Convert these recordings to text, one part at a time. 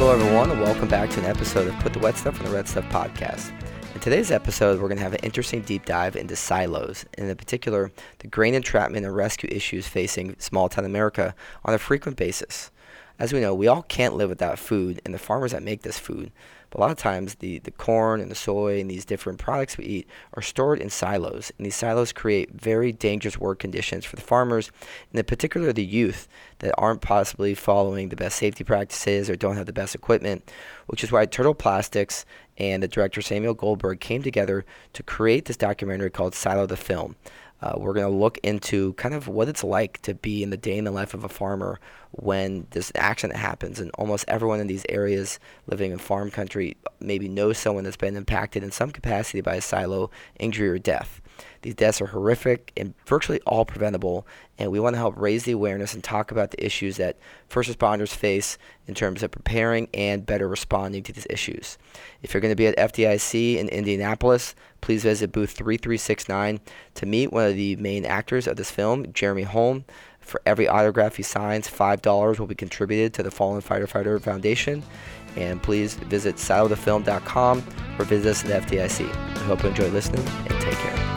Hello, everyone, and welcome back to an episode of Put the Wet Stuff on the Red Stuff podcast. In today's episode, we're going to have an interesting deep dive into silos, and in particular, the grain entrapment and rescue issues facing small town America on a frequent basis. As we know, we all can't live without food, and the farmers that make this food but a lot of times, the, the corn and the soy and these different products we eat are stored in silos. And these silos create very dangerous work conditions for the farmers, and in particular the youth that aren't possibly following the best safety practices or don't have the best equipment, which is why Turtle Plastics and the director Samuel Goldberg came together to create this documentary called Silo the Film. Uh, we're going to look into kind of what it's like to be in the day in the life of a farmer when this accident happens. And almost everyone in these areas living in farm country maybe knows someone that's been impacted in some capacity by a silo injury or death. These deaths are horrific and virtually all preventable, and we want to help raise the awareness and talk about the issues that first responders face in terms of preparing and better responding to these issues. If you're going to be at FDIC in Indianapolis, please visit booth 3369 to meet one of the main actors of this film, Jeremy Holm. For every autograph he signs, $5 will be contributed to the Fallen Firefighter Foundation. And please visit silothefilm.com or visit us at FDIC. I hope you enjoy listening and take care.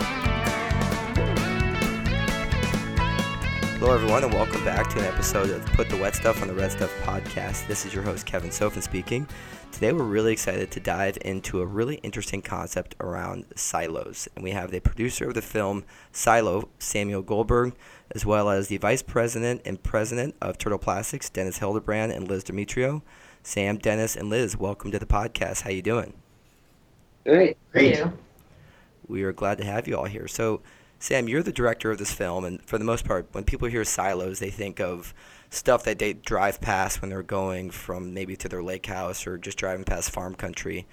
Hello, everyone, and welcome back to an episode of Put the Wet Stuff on the Red Stuff podcast. This is your host, Kevin Sofin, speaking. Today, we're really excited to dive into a really interesting concept around silos. And we have the producer of the film Silo, Samuel Goldberg, as well as the vice president and president of Turtle Plastics, Dennis Hildebrand and Liz Demetrio. Sam, Dennis, and Liz, welcome to the podcast. How you doing? Great. Great. We are glad to have you all here. So, Sam, you're the director of this film, and for the most part, when people hear silos, they think of stuff that they drive past when they're going from maybe to their lake house or just driving past farm country.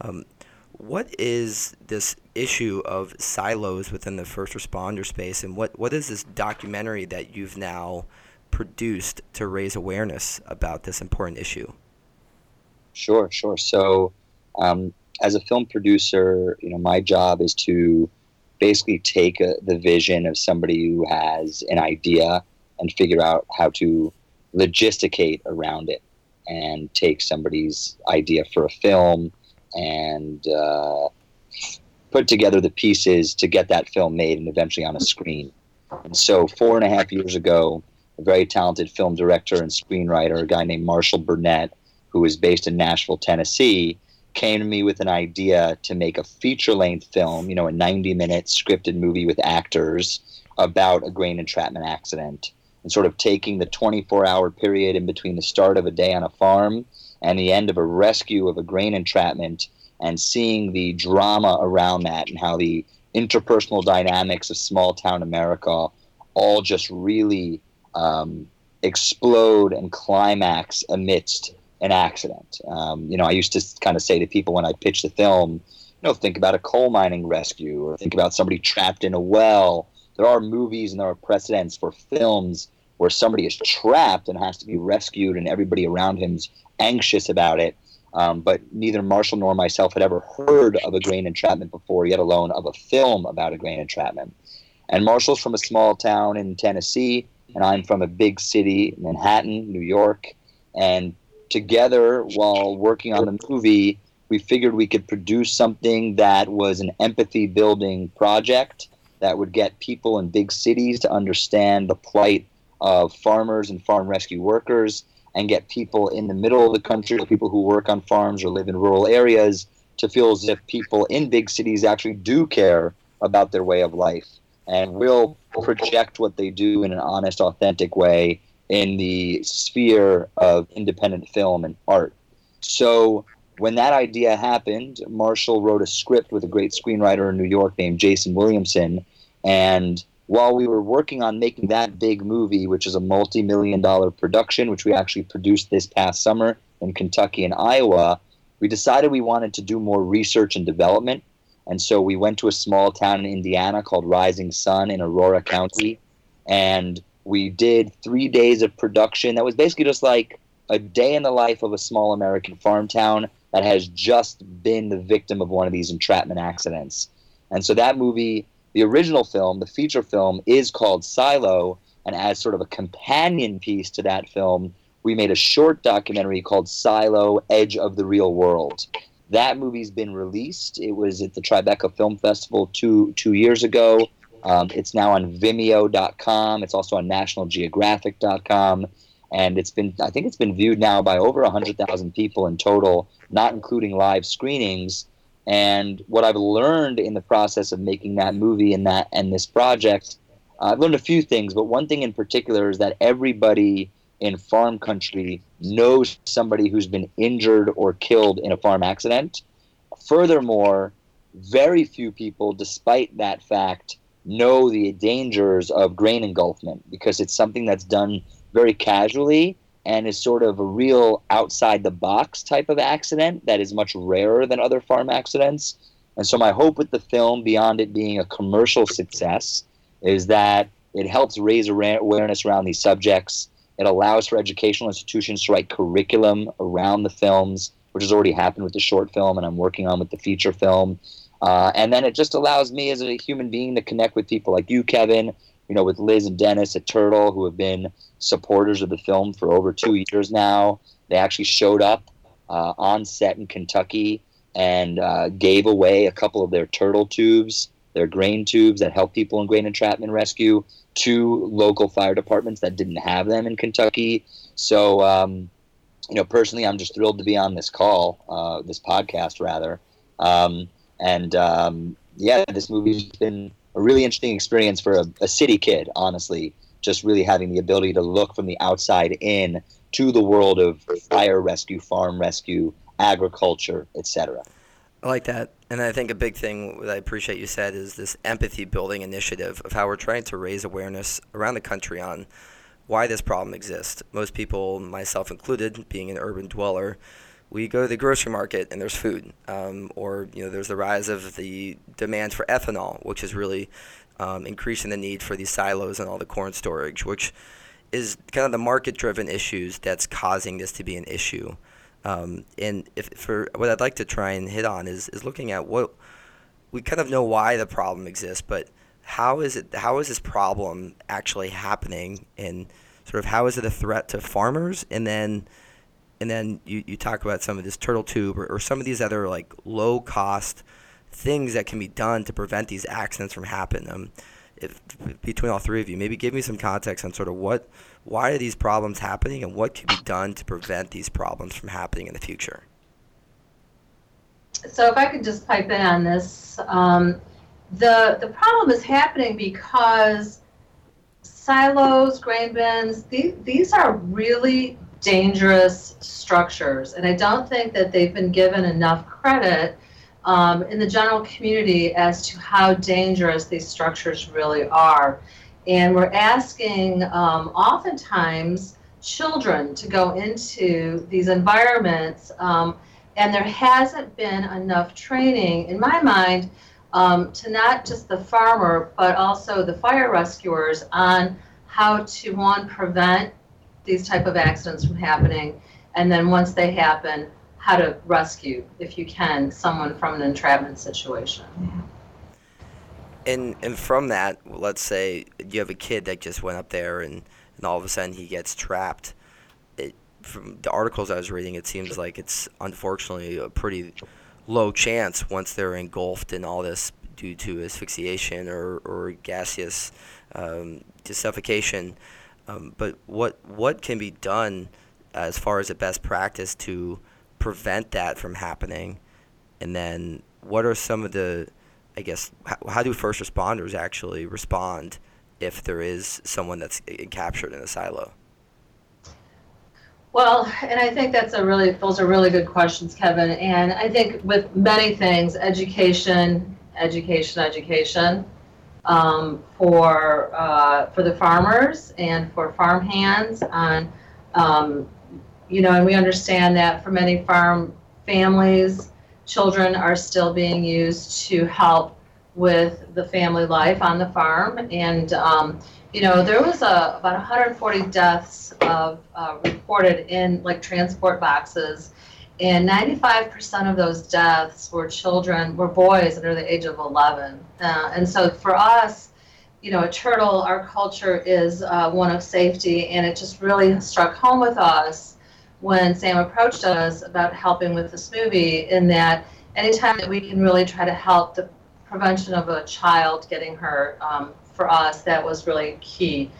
Um, what is this issue of silos within the first responder space, and what, what is this documentary that you've now produced to raise awareness about this important issue? Sure, sure. So, um, as a film producer, you know, my job is to basically take a, the vision of somebody who has an idea and figure out how to logisticate around it and take somebody's idea for a film and uh, put together the pieces to get that film made and eventually on a screen. And so, four and a half years ago, a very talented film director and screenwriter, a guy named Marshall Burnette, who is based in Nashville, Tennessee, came to me with an idea to make a feature length film, you know, a 90 minute scripted movie with actors about a grain entrapment accident and sort of taking the 24 hour period in between the start of a day on a farm and the end of a rescue of a grain entrapment and seeing the drama around that and how the interpersonal dynamics of small town America all just really um, explode and climax amidst an accident. Um, you know, I used to kind of say to people when I pitch the film, you know, think about a coal mining rescue or think about somebody trapped in a well. There are movies and there are precedents for films where somebody is trapped and has to be rescued and everybody around him's anxious about it. Um, but neither Marshall nor myself had ever heard of a grain entrapment before, yet alone of a film about a grain entrapment. And Marshall's from a small town in Tennessee, and I'm from a big city, Manhattan, New York. And together while working on the movie, we figured we could produce something that was an empathy building project that would get people in big cities to understand the plight of farmers and farm rescue workers and get people in the middle of the country, people who work on farms or live in rural areas, to feel as if people in big cities actually do care about their way of life and will project what they do in an honest, authentic way in the sphere of independent film and art. So when that idea happened, Marshall wrote a script with a great screenwriter in New York named Jason Williamson. And while we were working on making that big movie, which is a multi million dollar production, which we actually produced this past summer in Kentucky and Iowa, we decided we wanted to do more research and development. And so we went to a small town in Indiana called Rising Sun in Aurora County. And we did three days of production that was basically just like a day in the life of a small American farm town that has just been the victim of one of these entrapment accidents. And so that movie, the original film, the feature film, is called Silo. And as sort of a companion piece to that film, we made a short documentary called Silo Edge of the Real World. That movie's been released. It was at the Tribeca Film Festival two two years ago. Um, it's now on Vimeo.com. It's also on NationalGeographic.com, and it's been I think it's been viewed now by over hundred thousand people in total, not including live screenings. And what I've learned in the process of making that movie and that and this project, uh, I've learned a few things. But one thing in particular is that everybody in farm country knows somebody who's been injured or killed in a farm accident. Furthermore, very few people, despite that fact, know the dangers of grain engulfment because it's something that's done very casually and is sort of a real outside the box type of accident that is much rarer than other farm accidents. And so, my hope with the film, beyond it being a commercial success, is that it helps raise awareness around these subjects it allows for educational institutions to write curriculum around the films, which has already happened with the short film, and I'm working on with the feature film. Uh, and then it just allows me as a human being to connect with people like you, Kevin, you know, with Liz and Dennis at Turtle, who have been supporters of the film for over two years now. They actually showed up uh, on set in Kentucky and uh, gave away a couple of their turtle tubes, their grain tubes that help people in grain entrapment rescue to local fire departments that didn't have them in Kentucky. So, um, you know, personally, I'm just thrilled to be on this call, uh, this podcast rather. Um, and um, yeah, this movie's been a really interesting experience for a, a, city kid, honestly. Just really having the ability to look from the outside in to the world of fire rescue, farm rescue, agriculture, etc. I like that. And I think a big thing that I appreciate you said is this empathy building initiative of how we're trying to raise awareness around the country on why this problem exists. Most people, myself included, being an urban dweller, we go to the grocery market and there's food, um, or you know there's the rise of the demand for ethanol, which is really um, increasing the need for these silos and all the corn storage, which is kind of the market-driven issues that's causing this to be an issue. Um, and if for what I'd like to try and hit on is is looking at what we kind of know why the problem exists, but how is it? How is this problem actually happening? And sort of how is it a threat to farmers? And then and then you, you talk about some of this turtle tube or, or some of these other like low cost things that can be done to prevent these accidents from happening. Um, if, between all three of you, maybe give me some context on sort of what why are these problems happening and what can be done to prevent these problems from happening in the future? So if I could just pipe in on this, um, the the problem is happening because silos, grain bins, these, these are really dangerous structures, and I don't think that they've been given enough credit um, in the general community as to how dangerous these structures really are. And we're asking um, oftentimes children to go into these environments, um, and there hasn't been enough training, in my mind, um, to not just the farmer, but also the fire rescuers on how to, one, prevent these type of accidents from happening, and then once they happen, how to rescue, if you can, someone from an entrapment situation. And and from that, let's say you have a kid that just went up there and, and all of a sudden he gets trapped. It, from the articles I was reading, it seems like it's unfortunately a pretty low chance once they're engulfed in all this due to asphyxiation or, or gaseous um, suffocation. Um, but what what can be done as far as a best practice to prevent that from happening? And then what are some of the I guess, how, how do first responders actually respond if there is someone that's captured in a silo? Well, and I think that's a really those are really good questions, Kevin. And I think with many things, education, education, education, um, for uh, for the farmers and for farm hands on, um, you know, and we understand that for many farm families, children are still being used to help with the family life on the farm. And, um, you know, there was a, about 140 deaths of, uh, reported in like transport boxes. And 95% of those deaths were children, were boys under the age of 11. Uh, and so for us, you know, at Turtle, our culture is uh, one of safety, and it just really struck home with us when Sam approached us about helping with this movie. In that, anytime that we can really try to help the prevention of a child getting hurt, um, for us, that was really key.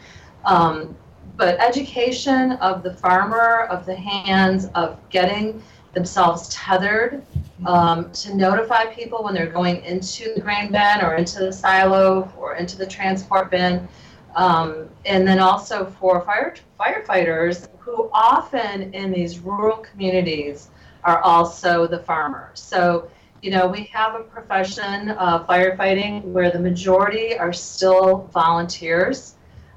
Um, but education of the farmer, of the hands, of getting themselves tethered um, to notify people when they're going into the grain bin or into the silo or into the transport bin. Um, and then also for fire firefighters who often in these rural communities are also the farmers. So, you know, we have a profession of firefighting where the majority are still volunteers.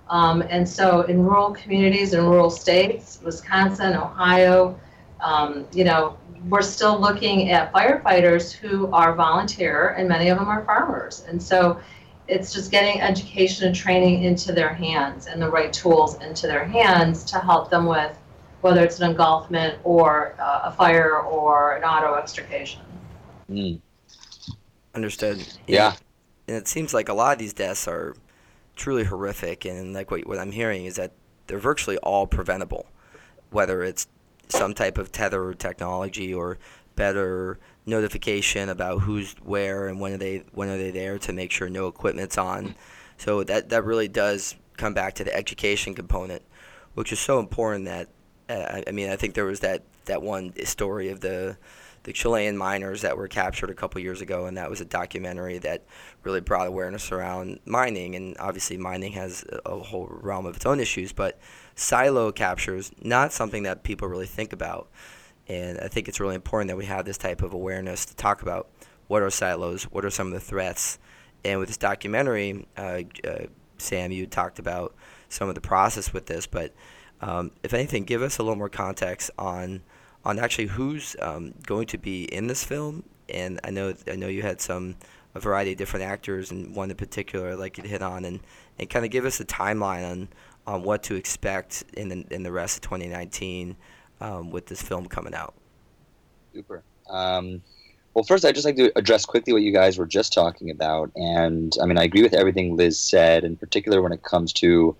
Um, and so in rural communities in rural states, Wisconsin, Ohio, um, you know, we're still looking at firefighters who are volunteer, and many of them are farmers. And so it's just getting education and training into their hands and the right tools into their hands to help them with whether it's an engulfment or uh, a fire or an auto extrication. Mm. Understood. Yeah. And it seems like a lot of these deaths are truly horrific, and like what, what I'm hearing is that they're virtually all preventable, whether it's some type of tether technology or better notification about who's where and when are they when are they there to make sure no equipment's on. So that that really does come back to the education component, which is so important. That uh, I mean, I think there was that that one story of the the Chilean miners that were captured a couple years ago, and that was a documentary that really brought awareness around mining. And obviously, mining has a whole realm of its own issues, but silo captures not something that people really think about. And I think it's really important that we have this type of awareness to talk about what are silos, what are some of the threats. And with this documentary, uh, uh, Sam, you talked about some of the process with this, but um, if anything, give us a little more context on on actually who's um, going to be in this film. And I know I know you had some a variety of different actors, and one in particular I'd like you to hit on, and, and kind of give us a timeline on on what to expect in the, in the rest of 2019 um, with this film coming out. Super. Um, well, first, I'd just like to address quickly what you guys were just talking about. And I mean, I agree with everything Liz said, in particular when it comes to,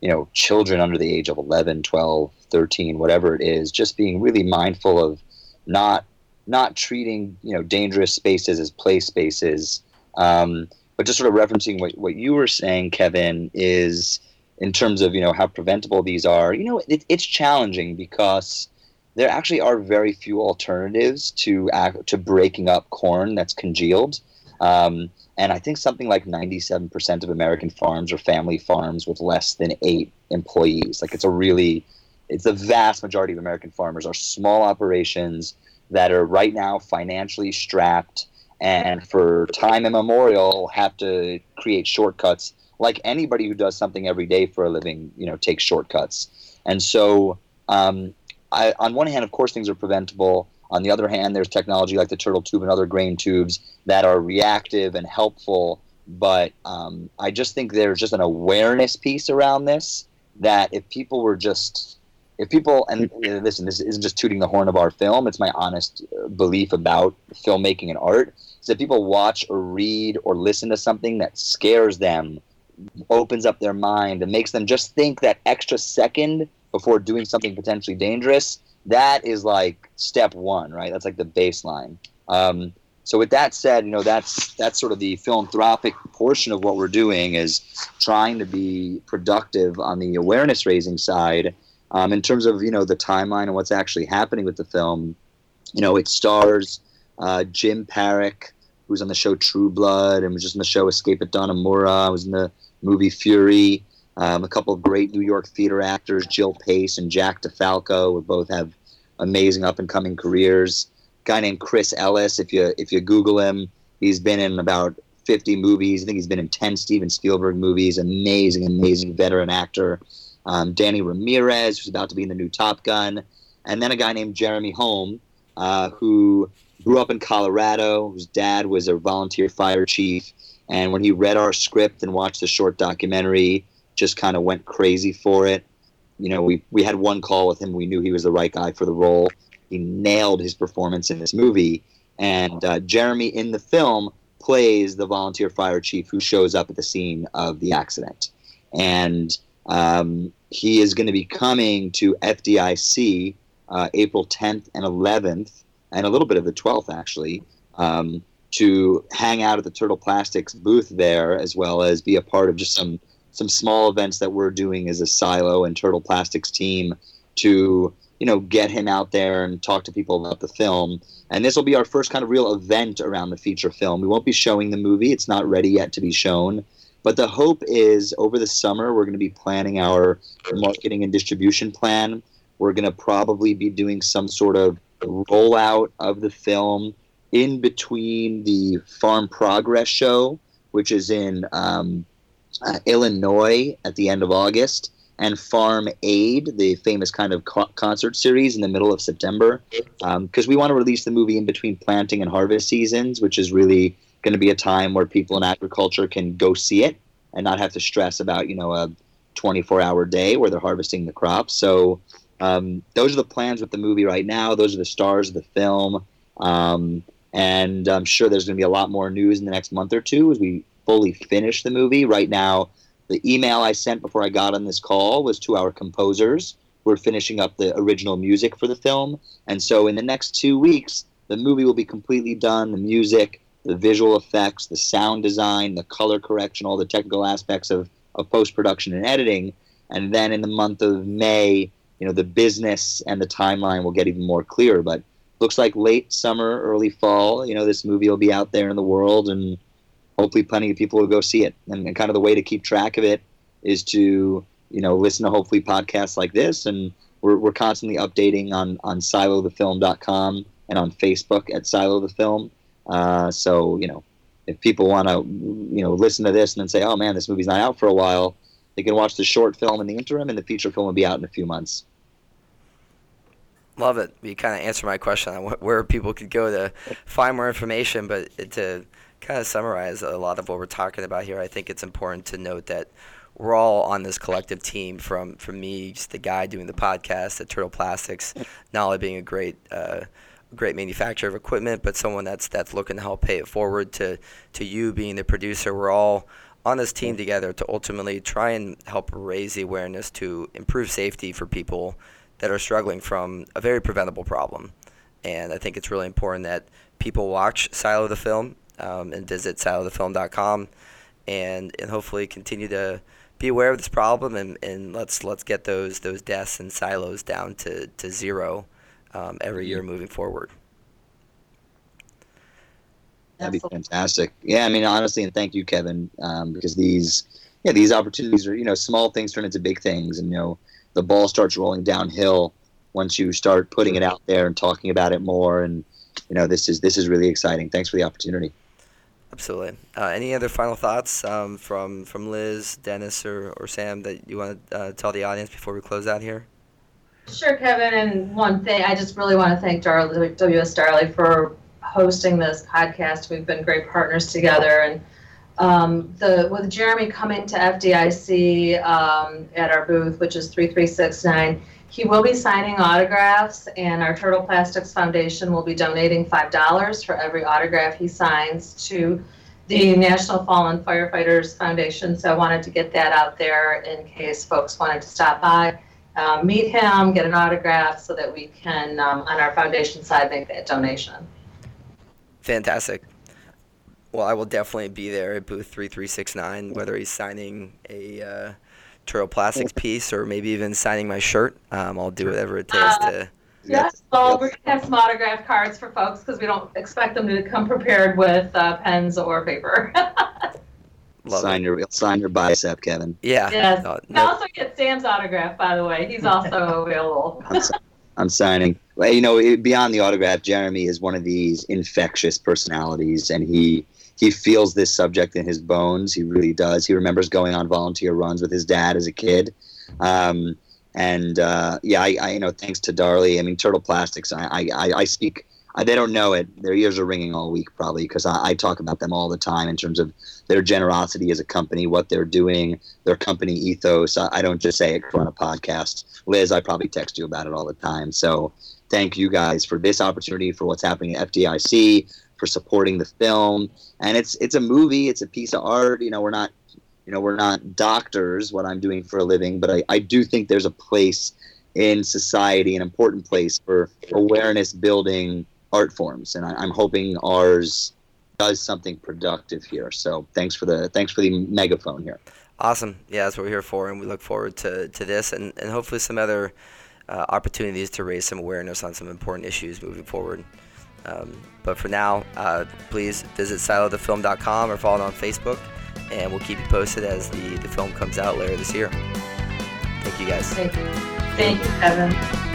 you know, children under the age of 11, 12, 13, whatever it is, just being really mindful of not not treating, you know, dangerous spaces as play spaces. Um, but just sort of referencing what, what you were saying, Kevin, is in terms of you know how preventable these are. You know, it, it's challenging because there actually are very few alternatives to to breaking up corn that's congealed. Um, and I think something like 97% of American farms are family farms with less than eight employees. Like it's a really, it's the vast majority of American farmers are small operations that are right now financially strapped and for time immemorial have to create shortcuts like anybody who does something every day for a living, you know, takes shortcuts. And so, um, I, on one hand, of course, things are preventable. On the other hand, there's technology like the turtle tube and other grain tubes that are reactive and helpful. But um, I just think there's just an awareness piece around this that if people were just, if people, and listen, this isn't just tooting the horn of our film, it's my honest uh, belief about filmmaking and art, is that people watch or read or listen to something that scares them opens up their mind and makes them just think that extra second before doing something potentially dangerous, that is like step one, right? That's like the baseline. Um, so with that said, you know that's that's sort of the philanthropic portion of what we're doing is trying to be productive on the awareness raising side. Um, in terms of you know the timeline and what's actually happening with the film, you know it stars uh, Jim Parrack, who's on the show True Blood and was just in the show Escape at Dannemora. was in the movie Fury. Um, a couple of great New York theater actors, Jill Paice and Jack DeFalco, who both have amazing up and coming careers. A guy named Chris Ellis, if you if you Google him, he's been in about 50 movies. I think he's been in 10 Steven Spielberg movies. Amazing, amazing veteran actor. Um, Danny Ramirez, who's about to be in the new Top Gun, and then a guy named Jeremy Holm, uh, who grew up in Colorado, whose dad was a volunteer fire chief and when he read our script and watched the short documentary, just kind of went crazy for it. You know, we, we had one call with him. We knew he was the right guy for the role. He nailed his performance in this movie. And uh, Jeremy in the film plays the volunteer fire chief who shows up at the scene of the accident. And um, he is going to be coming to FDIC uh, April 10th and 11th, and a little bit of the 12th actually, um, to hang out at the Turtle Plastics booth there, as well as be a part of just some some small events that we're doing as a Silo and Turtle Plastics team to you know get him out there and talk to people about the film. And this will be our first kind of real event around the feature film. We won't be showing the movie; it's not ready yet to be shown. But the hope is over the summer, we're going to be planning our marketing and distribution plan. We're going to probably be doing some sort of rollout of the film in between the Farm Progress show, which is in um, uh, Illinois at the end of August, and Farm Aid, the famous kind of co- concert series in the middle of September, because um, we want to release the movie in between planting and harvest seasons, which is really going to be a time where people in agriculture can go see it and not have to stress about you know a 24 hour day where they're harvesting the crops. So um, those are the plans with the movie right now. Those are the stars of the film. Um, and I'm sure there's going to be a lot more news in the next month or two as we fully finish the movie. Right now, the email I sent before I got on this call was to our composers. We're finishing up the original music for the film. And so in the next two weeks, the movie will be completely done the music, the visual effects, the sound design, the color correction, all the technical aspects of, of post production and editing. And then in the month of May, you know, the business and the timeline will get even more clear. But looks like late summer, early fall, you know, this movie will be out there in the world and hopefully plenty of people will go see it. And, and kind of the way to keep track of it is to, you know, listen to hopefully podcasts like this. And we're, we're constantly updating on, on silothefilm.com and on Facebook at Silo the Film. Uh, so, you know, if people want to, you know, listen to this and then say, oh man, this movie's not out for a while, they can watch the short film in the interim and the feature film will be out in a few months. Love it. You kind of answered my question on where people could go to find more information, but to kind of summarize a lot of what we're talking about here, I think it's important to note that we're all on this collective team from, from me, just the guy doing the podcast at Turtle Plastics, only being a great uh, great manufacturer of equipment, but someone that's that's looking to help pay it forward to to you being the producer. We're all on this team together to ultimately try and help raise the awareness to improve safety for people that are struggling from a very preventable problem. And I think it's really important that people watch Silo the Film um, and visit silothefilm.com and, and hopefully continue to be aware of this problem and, and let's let's get those those deaths and silos down to, to zero um, every year moving forward. That'd be fantastic. Yeah, I mean, honestly, and thank you, Kevin, um, because these, yeah, these opportunities are, you know, small things turn into big things, and you know, the ball starts rolling downhill once you start putting it out there and talking about it more. And you know, this is this is really exciting. Thanks for the opportunity. Absolutely. Uh, any other final thoughts um, from from Liz, Dennis, or, or Sam that you want to uh, tell the audience before we close out here? Sure, Kevin. And one thing, I just really want to thank Darley, W.S. Darley for hosting this podcast. We've been great partners together, and um, the with Jeremy coming to FDIC um, at our booth, which is 3369, he will be signing autographs, and our Turtle Plastics Foundation will be donating $5 for every autograph he signs to the National Fallen Firefighters Foundation. So I wanted to get that out there in case folks wanted to stop by, uh, meet him, get an autograph, so that we can, um, on our foundation side, make that donation. Fantastic. Well, I will definitely be there at booth 3369, whether he's signing a uh, Turtle Plastics piece or maybe even signing my shirt. Um, I'll do whatever it takes uh, to. Yes, well, we're going to have some autograph cards for folks because we don't expect them to come prepared with uh, pens or paper. sign your sign your bicep, Kevin. Yeah. Yes. No, no. also get Sam's autograph, by the way. He's also available. I'm, I'm signing. Well, you know, beyond the autograph, Jeremy is one of these infectious personalities, and he he feels this subject in his bones. He really does. He remembers going on volunteer runs with his dad as a kid. Um, and uh, yeah, I, I, you know, thanks to Darley. I mean, Turtle Plastics. I, I, I speak. They don't know it. Their ears are ringing all week, probably, because I, I talk about them all the time in terms of their generosity as a company, what they're doing, their company ethos. I, I don't just say it on a podcast. Liz, I probably text you about it all the time. So thank you guys for this opportunity, for what's happening at FDIC, for supporting the film. And it's it's a movie, it's a piece of art. You know, we're not you know we're not doctors, what I'm doing for a living, but I, I do think there's a place in society, an important place for awareness building art forms, and I, am hoping ours does something productive here. So thanks for the thanks for the megaphone here. Awesome. Yeah, that's what we're here for, and we look forward to, to this and, and hopefully some other uh, opportunities to raise some awareness on some important issues moving forward. Um, but for now, uh, please visit silothefilm.com or follow it on Facebook, and we'll keep you posted as the, the film comes out later this year. Thank you guys. Thank you. Thank you, Kevin.